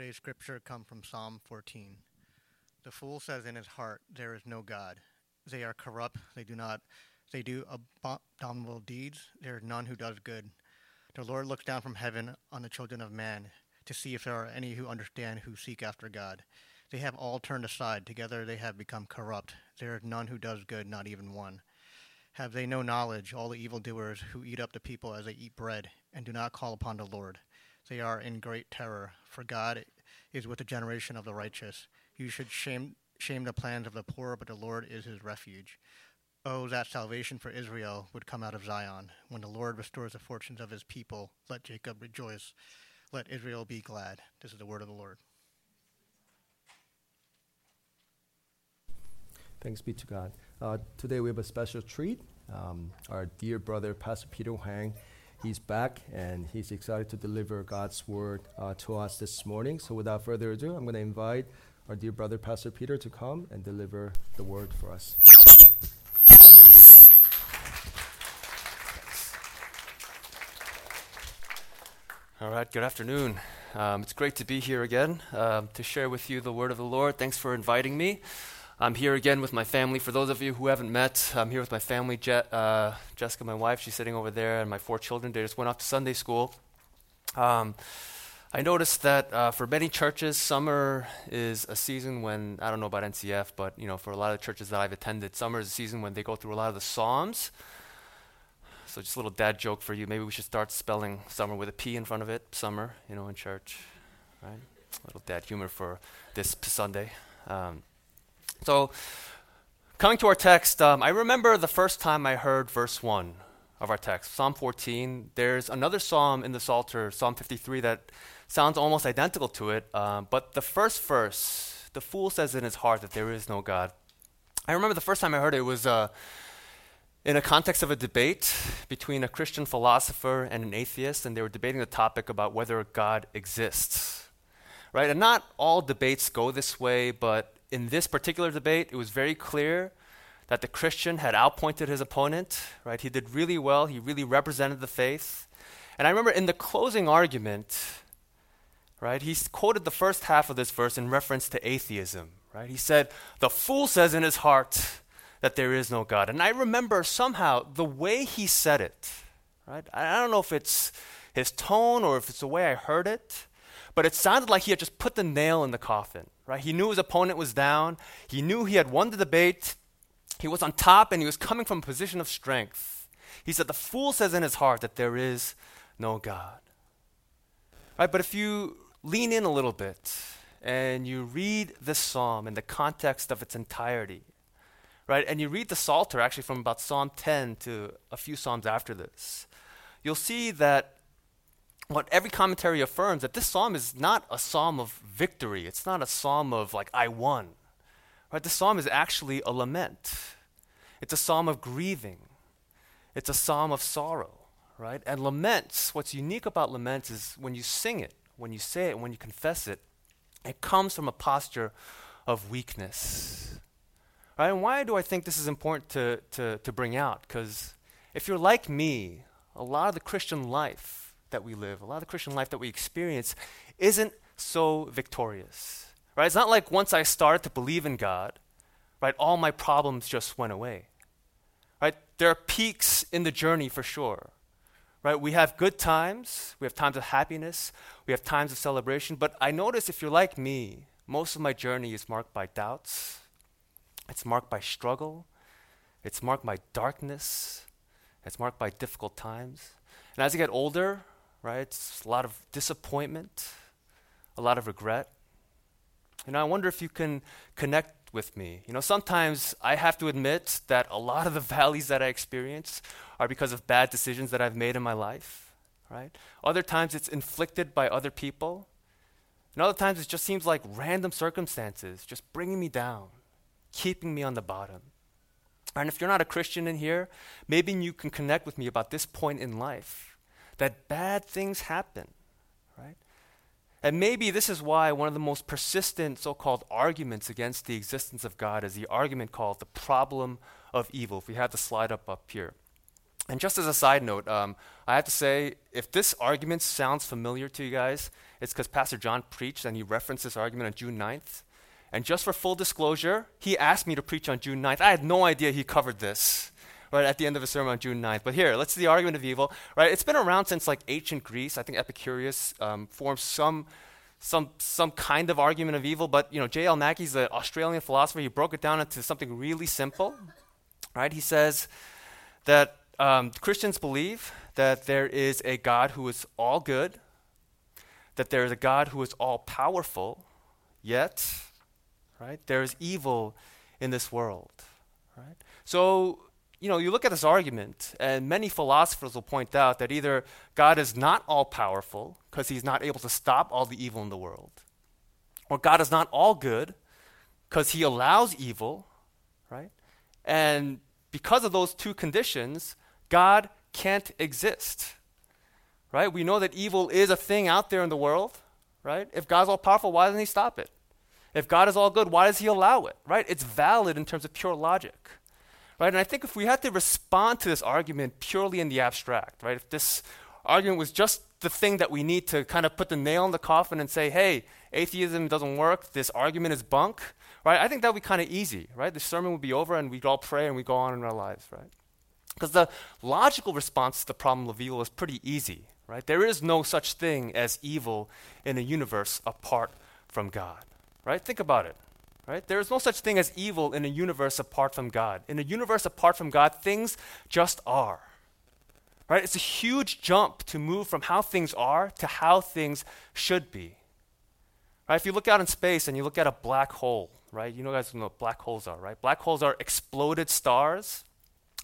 Today's scripture come from Psalm 14. The fool says in his heart, There is no God. They are corrupt, they do not they do abominable deeds, there is none who does good. The Lord looks down from heaven on the children of man to see if there are any who understand who seek after God. They have all turned aside, together they have become corrupt. There is none who does good, not even one. Have they no knowledge, all the evildoers who eat up the people as they eat bread, and do not call upon the Lord? They are in great terror, for God is with the generation of the righteous. You should shame, shame the plans of the poor, but the Lord is his refuge. Oh, that salvation for Israel would come out of Zion. When the Lord restores the fortunes of his people, let Jacob rejoice. Let Israel be glad. This is the word of the Lord. Thanks be to God. Uh, today we have a special treat. Um, our dear brother, Pastor Peter Huang, he's back and he's excited to deliver God's word uh, to us this morning. So without further ado, I'm going to invite our dear brother, Pastor Peter, to come and deliver the word for us. All right, good afternoon. Um, it's great to be here again uh, to share with you the word of the Lord. Thanks for inviting me. I'm here again with my family. For those of you who haven't met, I'm here with my family. Je- uh, Jessica, my wife, she's sitting over there, and my four children. They just went off to Sunday school. Um, I noticed that uh, for many churches, summer is a season when I don't know about NCF, but you know, for a lot of churches that I've attended, summer is a season when they go through a lot of the Psalms. So just a little dad joke for you. Maybe we should start spelling summer with a P in front of it. Summer, you know, in church, right? A little dad humor for this Sunday. Um, so, coming to our text, um, I remember the first time I heard verse one of our text, Psalm 14. There's another psalm in the Psalter, Psalm 53, that sounds almost identical to it. Um, but the first verse, the fool says in his heart that there is no God. I remember the first time I heard it, it was. Uh, in a context of a debate between a Christian philosopher and an atheist, and they were debating the topic about whether God exists. Right? And not all debates go this way, but in this particular debate, it was very clear that the Christian had outpointed his opponent, right? He did really well, he really represented the faith. And I remember in the closing argument, right, he quoted the first half of this verse in reference to atheism, right? He said, The fool says in his heart, that there is no God. And I remember somehow the way he said it, right? I don't know if it's his tone or if it's the way I heard it, but it sounded like he had just put the nail in the coffin, right? He knew his opponent was down, he knew he had won the debate, he was on top, and he was coming from a position of strength. He said, The fool says in his heart that there is no God. Right? But if you lean in a little bit and you read this psalm in the context of its entirety, right? And you read the Psalter actually from about Psalm 10 to a few Psalms after this. You'll see that what every commentary affirms that this psalm is not a psalm of victory. It's not a psalm of like I won. Right? The psalm is actually a lament. It's a psalm of grieving. It's a psalm of sorrow, right? And laments, what's unique about laments is when you sing it, when you say it, when you confess it, it comes from a posture of weakness. Right? And why do I think this is important to, to, to bring out? Because if you're like me, a lot of the Christian life that we live, a lot of the Christian life that we experience, isn't so victorious. Right? It's not like once I started to believe in God, right, all my problems just went away. Right? There are peaks in the journey for sure. Right? We have good times, we have times of happiness, we have times of celebration, but I notice if you're like me, most of my journey is marked by doubts, it's marked by struggle, it's marked by darkness, it's marked by difficult times. And as I get older, right, it's a lot of disappointment, a lot of regret. And I wonder if you can connect with me. You know, sometimes I have to admit that a lot of the valleys that I experience are because of bad decisions that I've made in my life, right? Other times it's inflicted by other people. And other times it just seems like random circumstances just bringing me down keeping me on the bottom. And if you're not a Christian in here, maybe you can connect with me about this point in life that bad things happen, right? And maybe this is why one of the most persistent so called arguments against the existence of God is the argument called the problem of evil. If we have the slide up up here. And just as a side note, um, I have to say, if this argument sounds familiar to you guys, it's because Pastor John preached and he referenced this argument on June 9th. And just for full disclosure, he asked me to preach on June 9th. I had no idea he covered this right at the end of a sermon on June 9th. But here, let's see the argument of evil. Right, it's been around since like ancient Greece. I think Epicurus um, formed some some some kind of argument of evil. But you know, J.L. Mackie's an Australian philosopher. He broke it down into something really simple. Right, he says that um, Christians believe that there is a God who is all good, that there is a God who is all powerful, yet, right, there is evil in this world. Right? So you know, you look at this argument, and many philosophers will point out that either God is not all powerful because he's not able to stop all the evil in the world, or God is not all good because he allows evil, right? And because of those two conditions, God can't exist, right? We know that evil is a thing out there in the world, right? If God's all powerful, why doesn't he stop it? If God is all good, why does he allow it, right? It's valid in terms of pure logic. Right? And I think if we had to respond to this argument purely in the abstract, right? If this argument was just the thing that we need to kind of put the nail in the coffin and say, hey, atheism doesn't work, this argument is bunk, right? I think that would be kind of easy, right? The sermon would be over and we'd all pray and we go on in our lives, right? Because the logical response to the problem of evil is pretty easy, right? There is no such thing as evil in a universe apart from God, right? Think about it. Right? There is no such thing as evil in a universe apart from God. In a universe apart from God, things just are. Right? It's a huge jump to move from how things are to how things should be. Right? If you look out in space and you look at a black hole, right? You know guys know what black holes are, right? Black holes are exploded stars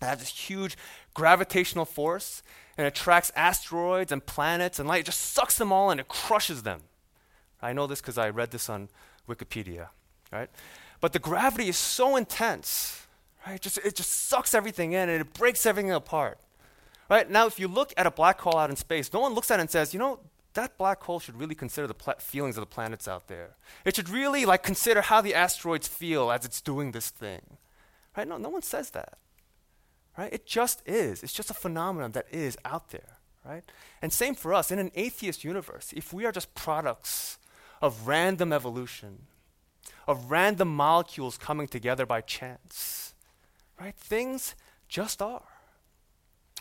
that have this huge gravitational force and attracts asteroids and planets and light. It just sucks them all and it crushes them. I know this because I read this on Wikipedia right? But the gravity is so intense, right? Just, it just sucks everything in and it breaks everything apart. Right? Now, if you look at a black hole out in space, no one looks at it and says, you know, that black hole should really consider the feelings of the planets out there. It should really like consider how the asteroids feel as it's doing this thing. Right? No, no one says that. Right? It just is. It's just a phenomenon that is out there. Right? And same for us. In an atheist universe, if we are just products of random evolution, of random molecules coming together by chance. Right? Things just are.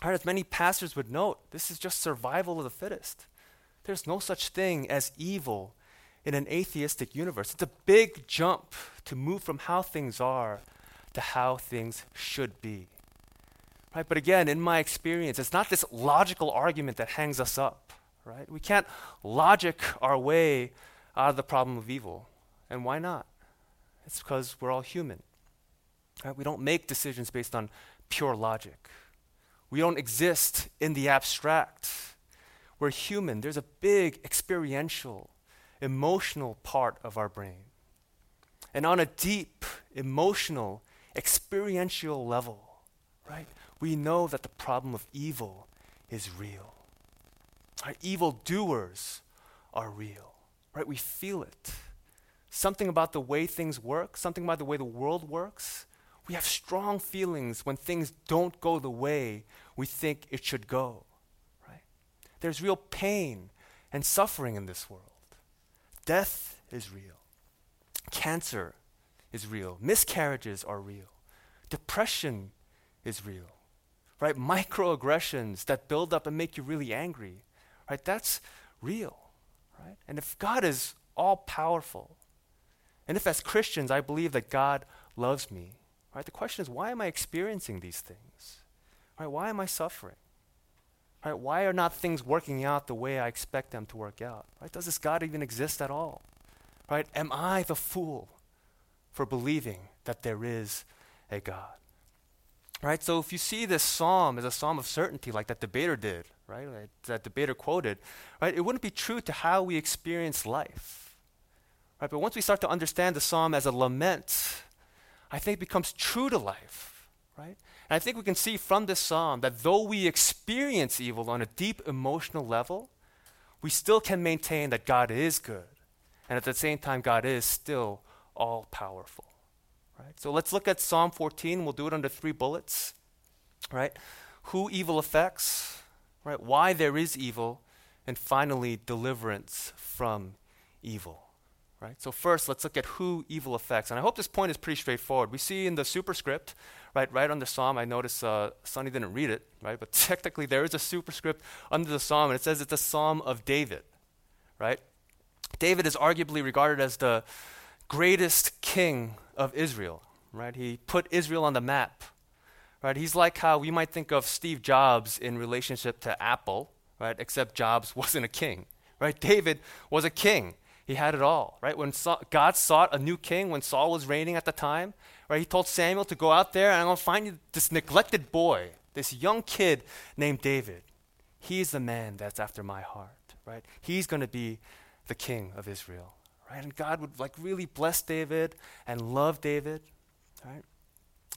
Right, as many pastors would note, this is just survival of the fittest. There's no such thing as evil in an atheistic universe. It's a big jump to move from how things are to how things should be. Right? But again, in my experience, it's not this logical argument that hangs us up. Right? We can't logic our way out of the problem of evil. And why not? It's because we're all human. Right? We don't make decisions based on pure logic. We don't exist in the abstract. We're human. There's a big experiential, emotional part of our brain. And on a deep, emotional, experiential level, right, we know that the problem of evil is real. Our evil doers are real, right? We feel it something about the way things work, something about the way the world works. We have strong feelings when things don't go the way we think it should go. Right? There's real pain and suffering in this world. Death is real. Cancer is real. Miscarriages are real. Depression is real. Right? Microaggressions that build up and make you really angry. Right? That's real. Right? And if God is all powerful, and if, as Christians, I believe that God loves me, right, the question is, why am I experiencing these things? Right, why am I suffering? Right, why are not things working out the way I expect them to work out? Right, does this God even exist at all? Right, am I the fool for believing that there is a God? Right, so if you see this psalm as a psalm of certainty, like that debater did, right, that debater quoted, right, it wouldn't be true to how we experience life. Right? But once we start to understand the psalm as a lament, I think it becomes true to life. Right? And I think we can see from this psalm that though we experience evil on a deep emotional level, we still can maintain that God is good. And at the same time, God is still all powerful. Right? So let's look at Psalm 14. We'll do it under three bullets. Right? who evil affects, right? Why there is evil, and finally deliverance from evil. Right? So first, let's look at who evil affects. And I hope this point is pretty straightforward. We see in the superscript, right, right under Psalm, I notice uh, Sonny didn't read it, right? But technically there is a superscript under the Psalm, and it says it's a Psalm of David, right? David is arguably regarded as the greatest king of Israel, right? He put Israel on the map, right? He's like how we might think of Steve Jobs in relationship to Apple, right? Except Jobs wasn't a king, right? David was a king. He had it all, right? When Saul, God sought a new king, when Saul was reigning at the time, right? He told Samuel to go out there and I'm going to find you this neglected boy, this young kid named David. He's the man that's after my heart, right? He's going to be the king of Israel, right? And God would like really bless David and love David, right?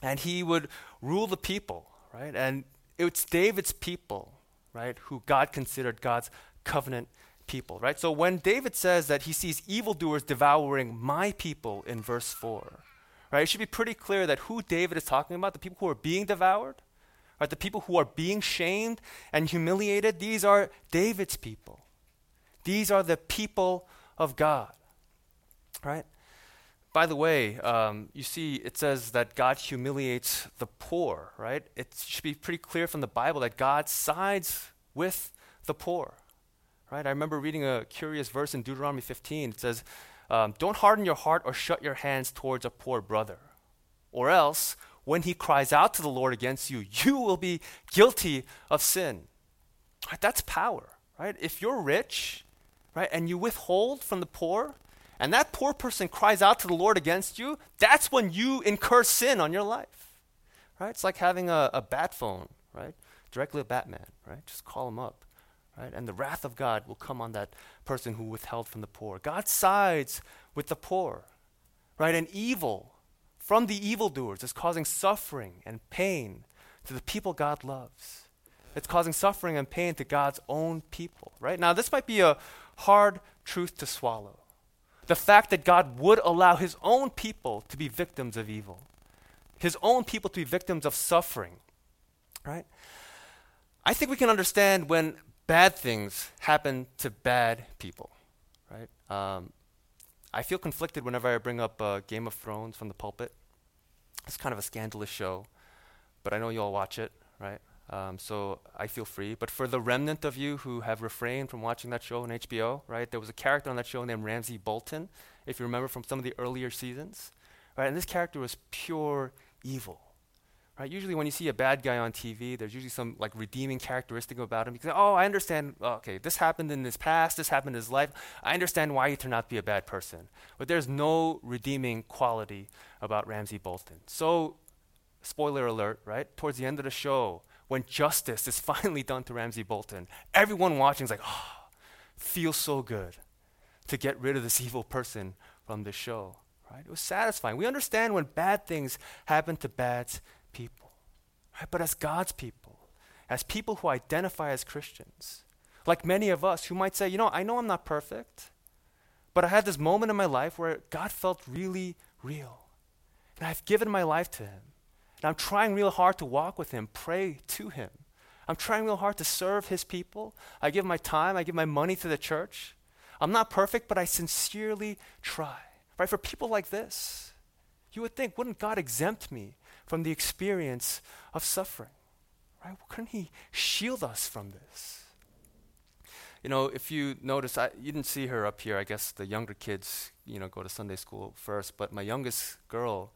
And he would rule the people, right? And it's David's people, right, who God considered God's covenant people, right? So when David says that he sees evildoers devouring my people in verse 4, right, it should be pretty clear that who David is talking about, the people who are being devoured, right, the people who are being shamed and humiliated, these are David's people. These are the people of God, right? By the way, um, you see, it says that God humiliates the poor, right? It should be pretty clear from the Bible that God sides with the poor. Right? I remember reading a curious verse in Deuteronomy 15. It says, um, Don't harden your heart or shut your hands towards a poor brother, or else, when he cries out to the Lord against you, you will be guilty of sin. Right? That's power. Right? If you're rich, right, and you withhold from the poor, and that poor person cries out to the Lord against you, that's when you incur sin on your life. Right? It's like having a, a bat phone, right? Directly a Batman, right? Just call him up. Right? And the wrath of God will come on that person who withheld from the poor. God sides with the poor. Right? And evil from the evildoers is causing suffering and pain to the people God loves. It's causing suffering and pain to God's own people. Right? Now, this might be a hard truth to swallow. The fact that God would allow his own people to be victims of evil, his own people to be victims of suffering. Right? I think we can understand when bad things happen to bad people, right? Um, I feel conflicted whenever I bring up uh, Game of Thrones from the pulpit. It's kind of a scandalous show, but I know you all watch it, right? Um, so I feel free. But for the remnant of you who have refrained from watching that show on HBO, right? There was a character on that show named Ramsay Bolton, if you remember from some of the earlier seasons, right? And this character was pure evil, Right? Usually, when you see a bad guy on TV, there's usually some like redeeming characteristic about him. Because oh, I understand. Okay, this happened in his past. This happened in his life. I understand why he turned out to be a bad person. But there's no redeeming quality about Ramsay Bolton. So, spoiler alert, right? Towards the end of the show, when justice is finally done to Ramsay Bolton, everyone watching is like, oh, feels so good to get rid of this evil person from the show. Right? It was satisfying. We understand when bad things happen to bad people, right? But as God's people, as people who identify as Christians, like many of us who might say, you know, I know I'm not perfect, but I had this moment in my life where God felt really real. And I've given my life to Him. And I'm trying real hard to walk with Him, pray to Him. I'm trying real hard to serve His people. I give my time, I give my money to the church. I'm not perfect, but I sincerely try. Right? For people like this, you would think, wouldn't God exempt me from the experience of suffering. Right? Couldn't He shield us from this? You know, if you notice, I, you didn't see her up here. I guess the younger kids, you know, go to Sunday school first. But my youngest girl,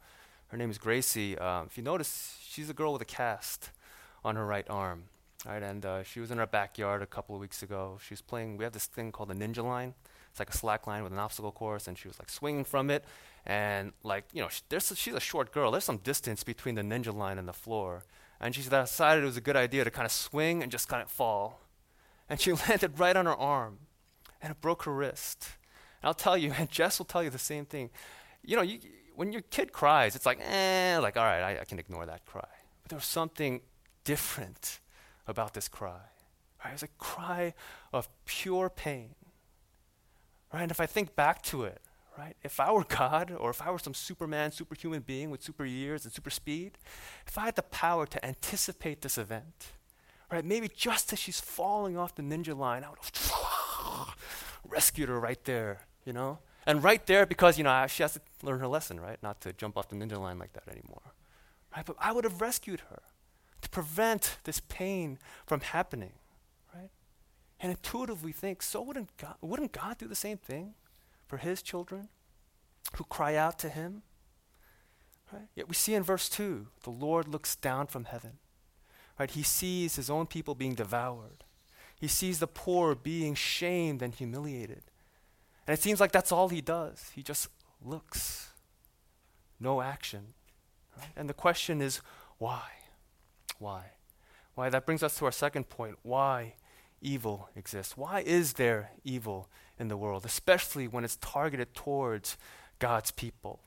her name is Gracie. Um, if you notice, she's a girl with a cast on her right arm. Right, and uh, she was in our backyard a couple of weeks ago. She was playing. We have this thing called the ninja line. It's like a slack line with an obstacle course, and she was like swinging from it, and like you know, sh- there's a, she's a short girl. There's some distance between the ninja line and the floor, and she decided it was a good idea to kind of swing and just kind of fall, and she landed right on her arm, and it broke her wrist. And I'll tell you, and Jess will tell you the same thing. You know, you, when your kid cries, it's like, eh, like all right, I, I can ignore that cry. But there was something different about this cry. Right? It was a cry of pure pain. Right? And if I think back to it, right? If I were God, or if I were some superman, superhuman being with super years and super speed, if I had the power to anticipate this event, Right? Maybe just as she's falling off the ninja line, I would have rescued her right there, you know? And right there, because, you know, she has to learn her lesson, right? Not to jump off the ninja line like that anymore. Right? But I would have rescued her to prevent this pain from happening, right? And intuitively think, so wouldn't God, wouldn't God do the same thing for his children who cry out to him? Right? Yet we see in verse 2, the Lord looks down from heaven. Right? He sees his own people being devoured. He sees the poor being shamed and humiliated. And it seems like that's all he does. He just looks. No action. Right? And the question is, why? Why? Why? That brings us to our second point. Why evil exists? Why is there evil in the world, especially when it's targeted towards God's people?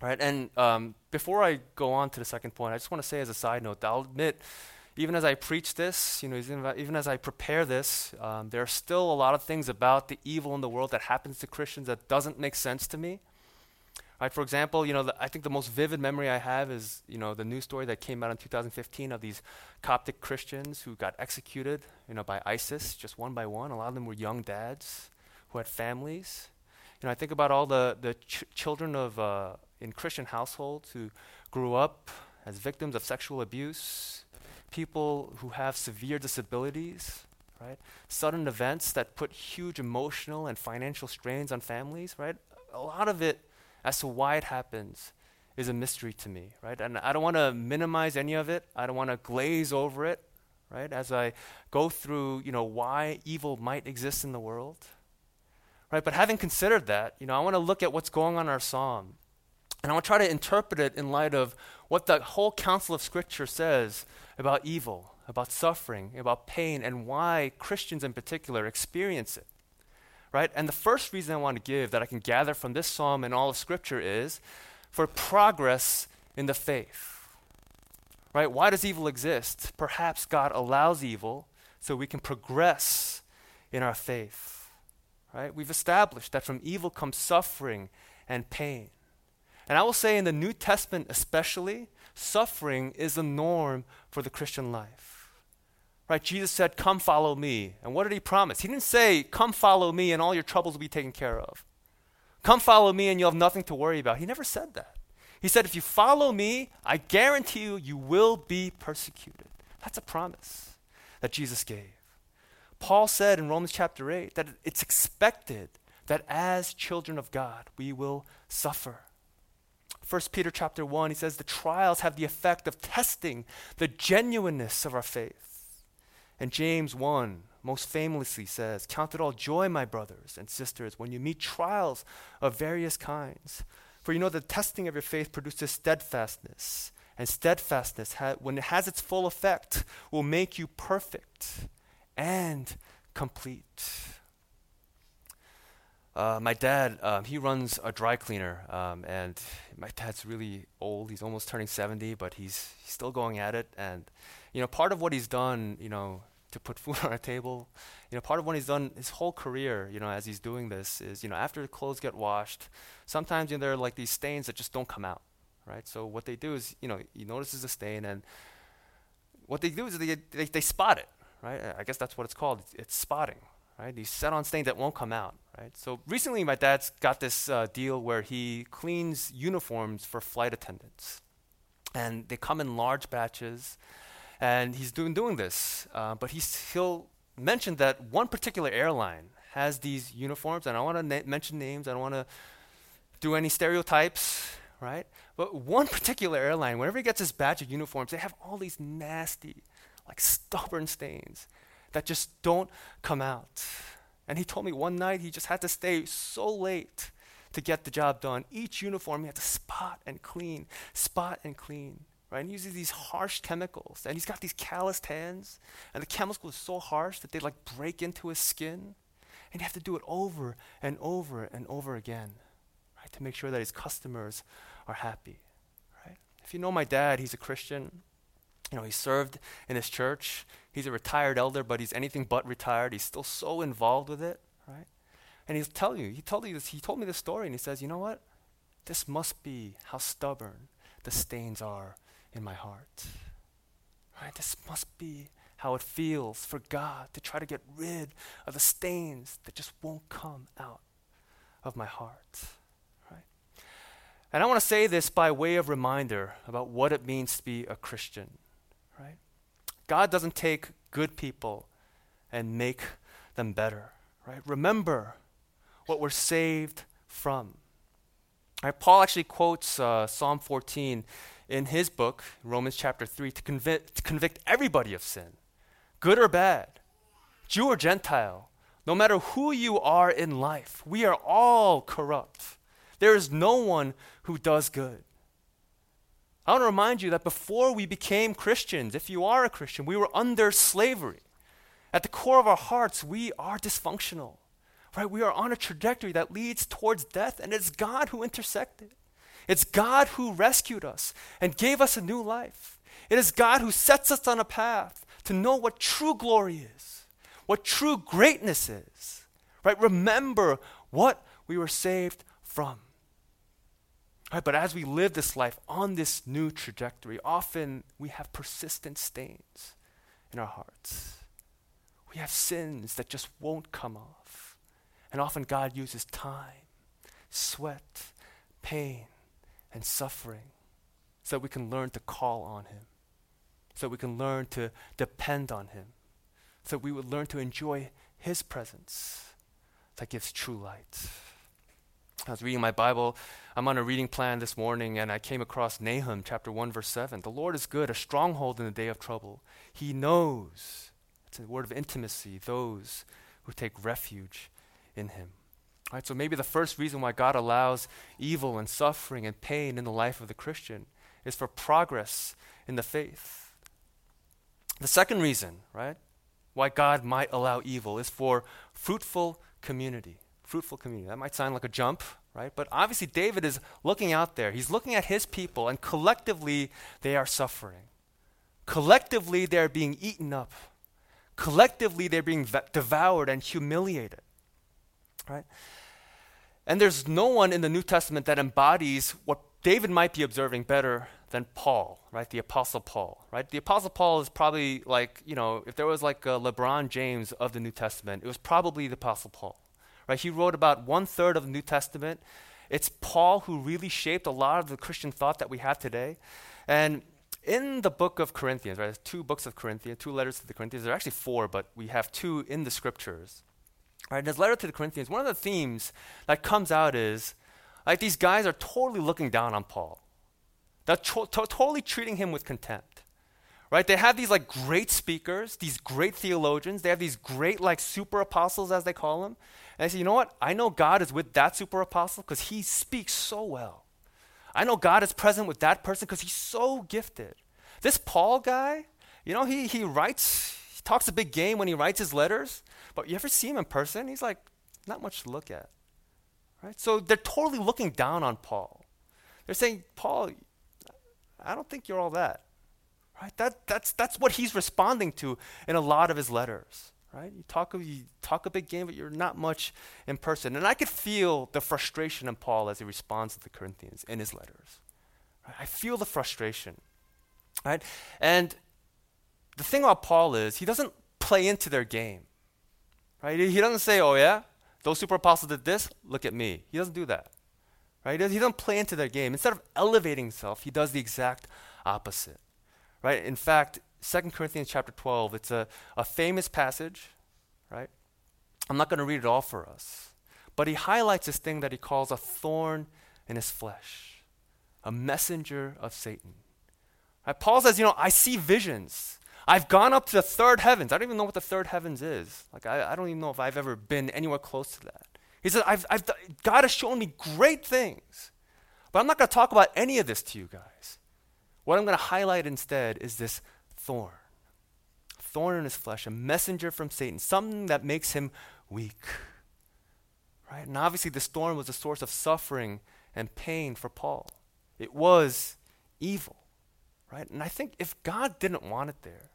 Right? And um, before I go on to the second point, I just want to say as a side note, that I'll admit, even as I preach this, you know, even as I prepare this, um, there are still a lot of things about the evil in the world that happens to Christians that doesn't make sense to me. Right, for example, you know, the, I think the most vivid memory I have is, you know, the news story that came out in 2015 of these Coptic Christians who got executed, you know, by ISIS, just one by one. A lot of them were young dads who had families. You know, I think about all the the ch- children of uh, in Christian households who grew up as victims of sexual abuse, people who have severe disabilities, right? Sudden events that put huge emotional and financial strains on families, right? A lot of it as to why it happens is a mystery to me, right? And I don't want to minimize any of it. I don't want to glaze over it, right? As I go through, you know, why evil might exist in the world. Right? But having considered that, you know, I want to look at what's going on in our psalm. And I want to try to interpret it in light of what the whole counsel of Scripture says about evil, about suffering, about pain, and why Christians in particular experience it right? And the first reason I want to give that I can gather from this psalm and all of Scripture is for progress in the faith, right? Why does evil exist? Perhaps God allows evil so we can progress in our faith, right? We've established that from evil comes suffering and pain. And I will say in the New Testament especially, suffering is the norm for the Christian life. Right? Jesus said, Come follow me. And what did he promise? He didn't say, Come follow me and all your troubles will be taken care of. Come follow me and you'll have nothing to worry about. He never said that. He said, If you follow me, I guarantee you, you will be persecuted. That's a promise that Jesus gave. Paul said in Romans chapter 8 that it's expected that as children of God, we will suffer. 1 Peter chapter 1, he says the trials have the effect of testing the genuineness of our faith. And James 1 most famously says, Count it all joy, my brothers and sisters, when you meet trials of various kinds. For you know the testing of your faith produces steadfastness. And steadfastness, ha- when it has its full effect, will make you perfect and complete. Uh, my dad, um, he runs a dry cleaner, um, and my dad's really old. He's almost turning 70, but he's, he's still going at it. And, you know, part of what he's done, you know, to put food on our table. You know, part of what he's done his whole career, you know, as he's doing this is, you know, after the clothes get washed, sometimes you know, there are like these stains that just don't come out, right? So what they do is, you know, he notices a stain and what they do is they, they, they spot it, right? I guess that's what it's called. It's, it's spotting, right? He's set on stains that won't come out, right? So recently my dad's got this uh, deal where he cleans uniforms for flight attendants. And they come in large batches and he's doing, doing this. Uh, but he's, he'll mention that one particular airline has these uniforms, and I want to na- mention names, I don't want to do any stereotypes, right? But one particular airline, whenever he gets his batch of uniforms, they have all these nasty, like stubborn stains that just don't come out. And he told me one night he just had to stay so late to get the job done. Each uniform he had to spot and clean, spot and clean right? And he uses these harsh chemicals, and he's got these calloused hands, and the chemicals are so harsh that they like break into his skin, and you have to do it over and over and over again, right, to make sure that his customers are happy, right? If you know my dad, he's a Christian. You know, he served in his church. He's a retired elder, but he's anything but retired. He's still so involved with it, right? And he'll tell you, he told you this, he told me this story, and he says, you know what? This must be how stubborn the stains are in my heart. Right? This must be how it feels for God to try to get rid of the stains that just won't come out of my heart. Right? And I want to say this by way of reminder about what it means to be a Christian. Right? God doesn't take good people and make them better. Right? Remember what we're saved from. Right, Paul actually quotes uh, Psalm 14 in his book, Romans chapter 3, to convict, to convict everybody of sin, good or bad, Jew or Gentile, no matter who you are in life. We are all corrupt. There is no one who does good. I want to remind you that before we became Christians, if you are a Christian, we were under slavery. At the core of our hearts, we are dysfunctional. Right? We are on a trajectory that leads towards death, and it's God who intersected. It's God who rescued us and gave us a new life. It is God who sets us on a path to know what true glory is, what true greatness is. Right? Remember what we were saved from. Right, but as we live this life on this new trajectory, often we have persistent stains in our hearts. We have sins that just won't come off. And often God uses time, sweat, pain, and suffering so that we can learn to call on Him, so we can learn to depend on Him, so we would learn to enjoy His presence that gives true light. I was reading my Bible. I'm on a reading plan this morning, and I came across Nahum chapter 1, verse 7. The Lord is good, a stronghold in the day of trouble. He knows, it's a word of intimacy, those who take refuge in him. Right, so maybe the first reason why God allows evil and suffering and pain in the life of the Christian is for progress in the faith. The second reason, right, why God might allow evil is for fruitful community. Fruitful community. That might sound like a jump, right? But obviously, David is looking out there. He's looking at his people, and collectively, they are suffering. Collectively, they're being eaten up. Collectively, they're being devoured and humiliated right? And there's no one in the New Testament that embodies what David might be observing better than Paul, right? The Apostle Paul, right? The Apostle Paul is probably like, you know, if there was like a LeBron James of the New Testament, it was probably the Apostle Paul, right? He wrote about one third of the New Testament. It's Paul who really shaped a lot of the Christian thought that we have today. And in the book of Corinthians, right, there's two books of Corinthians, two letters to the Corinthians. There are actually four, but we have two in the scriptures. Right, in his letter to the Corinthians, one of the themes that comes out is like these guys are totally looking down on Paul. They're to- to- totally treating him with contempt. Right? They have these like great speakers, these great theologians. They have these great like super apostles, as they call them. And they say, you know what? I know God is with that super apostle because he speaks so well. I know God is present with that person because he's so gifted. This Paul guy, you know, he, he writes, he talks a big game when he writes his letters, you ever see him in person? He's like, not much to look at. Right? So they're totally looking down on Paul. They're saying, Paul, I don't think you're all that. Right? That, that's, that's what he's responding to in a lot of his letters. Right? You talk, you talk a big game, but you're not much in person. And I could feel the frustration in Paul as he responds to the Corinthians in his letters. Right? I feel the frustration. Right? And the thing about Paul is he doesn't play into their game. Right? He doesn't say, oh, yeah, those super apostles did this, look at me. He doesn't do that. Right? He doesn't play into their game. Instead of elevating himself, he does the exact opposite. Right? In fact, 2 Corinthians chapter 12, it's a, a famous passage, right? I'm not going to read it all for us. But he highlights this thing that he calls a thorn in his flesh, a messenger of Satan. Right? Paul says, you know, I see visions. I've gone up to the third heavens. I don't even know what the third heavens is. Like, I, I don't even know if I've ever been anywhere close to that. He says, I've, I've, God has shown me great things. But I'm not going to talk about any of this to you guys. What I'm going to highlight instead is this thorn. Thorn in his flesh, a messenger from Satan, something that makes him weak. Right? And obviously, this thorn was a source of suffering and pain for Paul. It was evil. Right? And I think if God didn't want it there,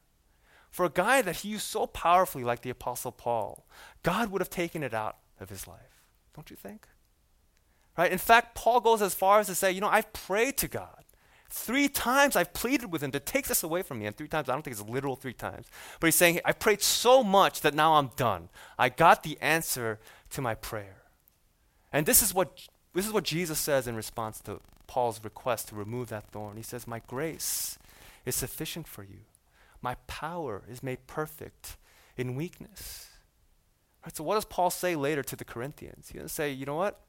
for a guy that he used so powerfully, like the Apostle Paul, God would have taken it out of his life. Don't you think? Right? In fact, Paul goes as far as to say, you know, I've prayed to God Three times I've pleaded with him to take this away from me. And three times, I don't think it's literal three times. But he's saying, I prayed so much that now I'm done. I got the answer to my prayer. And this is what, this is what Jesus says in response to Paul's request to remove that thorn. He says, My grace is sufficient for you. My power is made perfect in weakness. Right, so, what does Paul say later to the Corinthians? He doesn't say, You know what?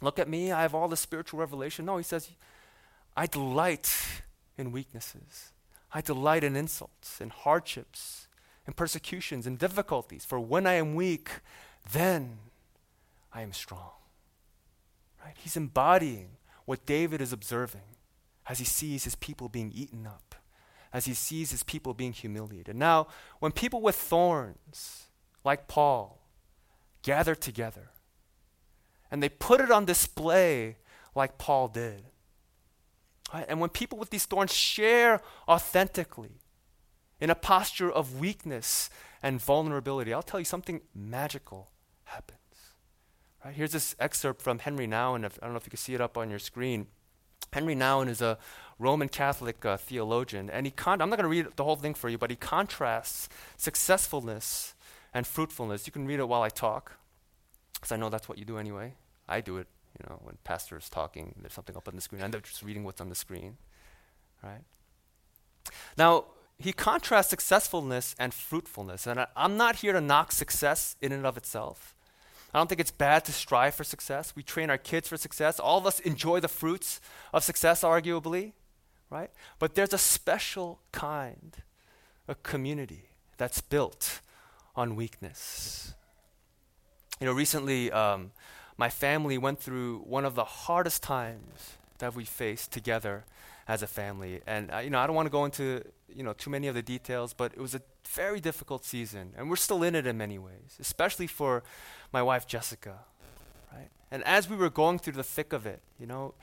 Look at me, I have all the spiritual revelation. No, he says, I delight in weaknesses. I delight in insults, in hardships, in persecutions, in difficulties. For when I am weak, then I am strong. Right? He's embodying what David is observing as he sees his people being eaten up, as he sees his people being humiliated. Now, when people with thorns, like Paul, gather together and they put it on display like Paul did, right? and when people with these thorns share authentically in a posture of weakness and vulnerability, I'll tell you something magical happens. Right? Here's this excerpt from Henry Nouwen. If, I don't know if you can see it up on your screen. Henry Nouwen is a Roman Catholic uh, theologian, and he con- I'm not going to read the whole thing for you, but he contrasts successfulness and fruitfulness. You can read it while I talk, because I know that's what you do anyway. I do it, you know, when pastor is talking, there's something up on the screen. I'm just reading what's on the screen, right? Now, he contrasts successfulness and fruitfulness, and I, I'm not here to knock success in and of itself. I don't think it's bad to strive for success. We train our kids for success. All of us enjoy the fruits of success, arguably, right? But there's a special kind of community that's built on weakness. You know, recently, um, my family went through one of the hardest times that we faced together as a family. And uh, you know, I don't want to go into you know too many of the details, but it was a very difficult season, and we're still in it in many ways, especially for my wife Jessica, right? And as we were going through the thick of it, you know,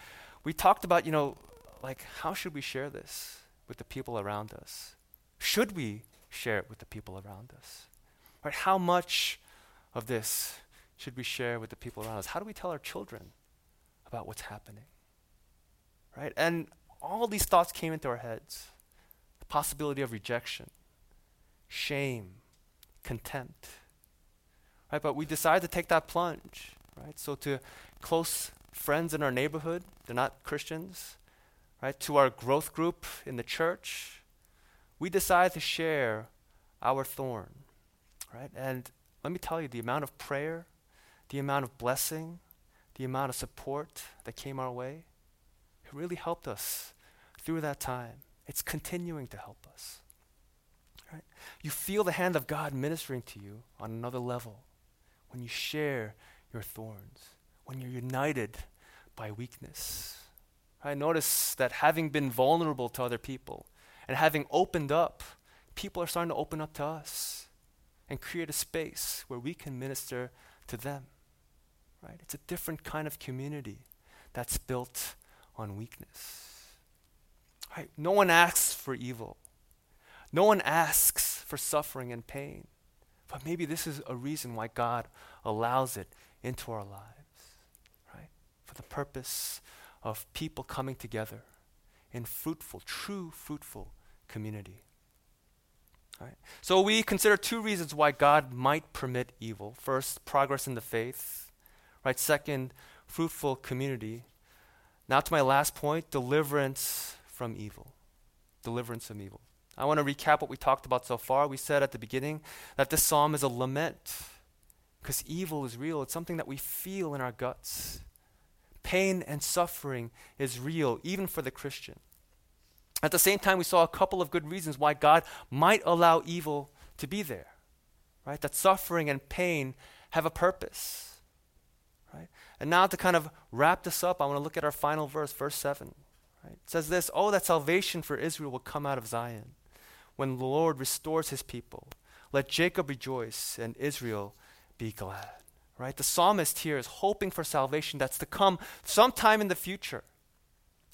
we talked about you know, like how should we share this with the people around us? Should we share it with the people around us? Right? How much of this should we share with the people around us? How do we tell our children about what's happening? Right? And all these thoughts came into our heads the possibility of rejection, shame, contempt. Right? But we decided to take that plunge. Right? So to close friends in our neighborhood, they're not Christians, right? To our growth group in the church, we decided to share our thorn. Right? And let me tell you, the amount of prayer, the amount of blessing, the amount of support that came our way, it really helped us through that time. It's continuing to help us. Right? You feel the hand of God ministering to you on another level when you share your thorns, when you're united by weakness. I notice that having been vulnerable to other people and having opened up, people are starting to open up to us and create a space where we can minister to them. Right? It's a different kind of community that's built on weakness. Right? No one asks for evil. No one asks for suffering and pain. But maybe this is a reason why God allows it into our lives, right? For the purpose of people coming together in fruitful, true fruitful community. Right? So we consider two reasons why God might permit evil. First, progress in the faith. Right? Second, fruitful community. Now, to my last point deliverance from evil. Deliverance from evil. I want to recap what we talked about so far. We said at the beginning that this psalm is a lament because evil is real, it's something that we feel in our guts. Pain and suffering is real, even for the Christian. At the same time, we saw a couple of good reasons why God might allow evil to be there. Right? That suffering and pain have a purpose. And now to kind of wrap this up, I want to look at our final verse, verse 7. Right? It says this Oh, that salvation for Israel will come out of Zion when the Lord restores his people. Let Jacob rejoice and Israel be glad. Right? The psalmist here is hoping for salvation that's to come sometime in the future.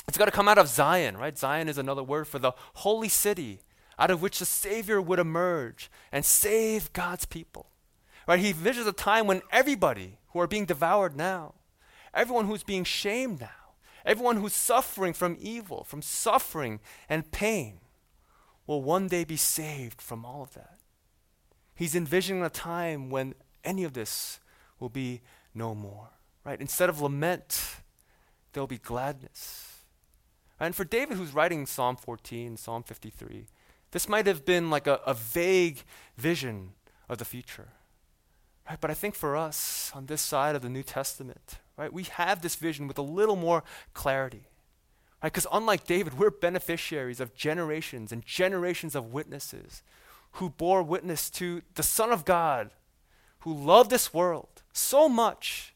It's got to come out of Zion, right? Zion is another word for the holy city out of which the Savior would emerge and save God's people. Right? He envisions a time when everybody who are being devoured now, everyone who's being shamed now, Everyone who's suffering from evil, from suffering and pain, will one day be saved from all of that. He's envisioning a time when any of this will be no more. Right? Instead of lament, there'll be gladness. And for David, who's writing Psalm 14, Psalm 53, this might have been like a, a vague vision of the future. Right? But I think for us on this side of the New Testament, right, we have this vision with a little more clarity. Right? Because unlike David, we're beneficiaries of generations and generations of witnesses who bore witness to the Son of God, who loved this world so much.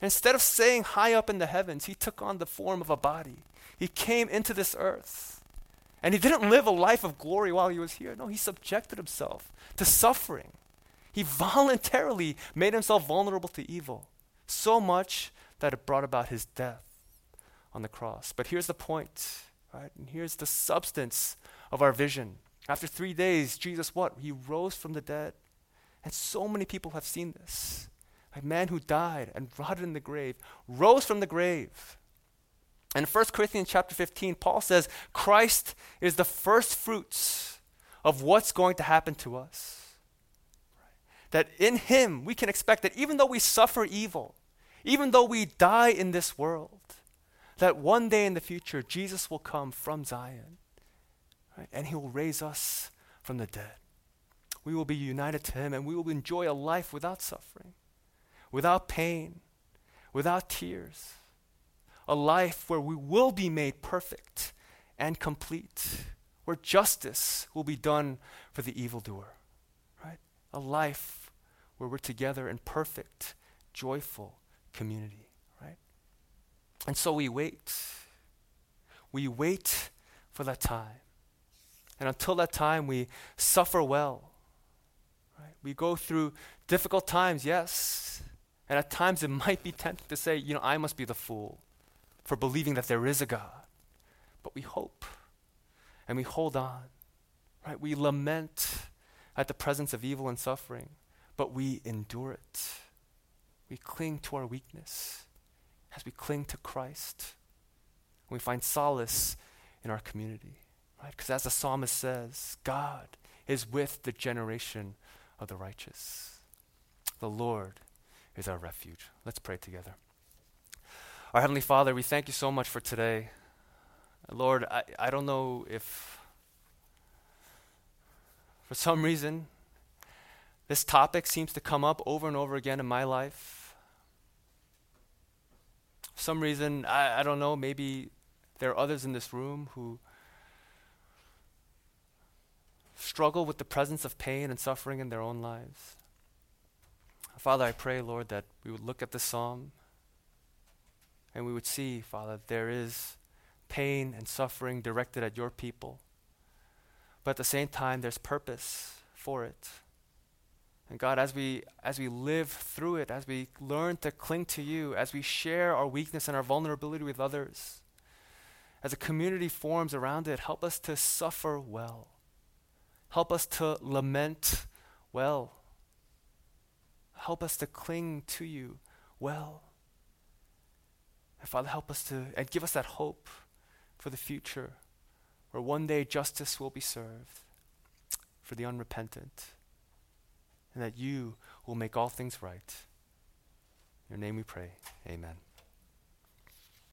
Instead of staying high up in the heavens, he took on the form of a body. He came into this earth. And he didn't live a life of glory while he was here. No, he subjected himself to suffering. He voluntarily made himself vulnerable to evil, so much that it brought about his death on the cross. But here's the point, right? And here's the substance of our vision. After three days, Jesus, what? He rose from the dead. And so many people have seen this. A man who died and rotted in the grave rose from the grave. In 1 Corinthians chapter 15, Paul says Christ is the first fruits of what's going to happen to us. That in him we can expect that even though we suffer evil, even though we die in this world, that one day in the future Jesus will come from Zion right? and he will raise us from the dead. We will be united to him and we will enjoy a life without suffering, without pain, without tears. A life where we will be made perfect and complete, where justice will be done for the evildoer. A life where we're together in perfect, joyful community. Right? And so we wait. We wait for that time. And until that time, we suffer well. Right? We go through difficult times, yes. And at times it might be tempting to say, you know, I must be the fool for believing that there is a God. But we hope and we hold on. Right? We lament at the presence of evil and suffering, but we endure it. We cling to our weakness as we cling to Christ. We find solace in our community. Right? Because as the psalmist says, God is with the generation of the righteous. The Lord is our refuge. Let's pray together. Our Heavenly Father, we thank you so much for today. Lord, I, I don't know if for some reason this topic seems to come up over and over again in my life. For some reason, I, I don't know, maybe there are others in this room who struggle with the presence of pain and suffering in their own lives. Father, I pray, Lord, that we would look at the psalm and we would see, Father, there is pain and suffering directed at your people. But at the same time, there's purpose for it. And God, as we as we live through it, as we learn to cling to you, as we share our weakness and our vulnerability with others, as a community forms around it, help us to suffer well. Help us to lament well. Help us to cling to you well. And Father, help us to, and give us that hope for the future where one day justice will be served for the unrepentant and that you will make all things right. In your name we pray. Amen.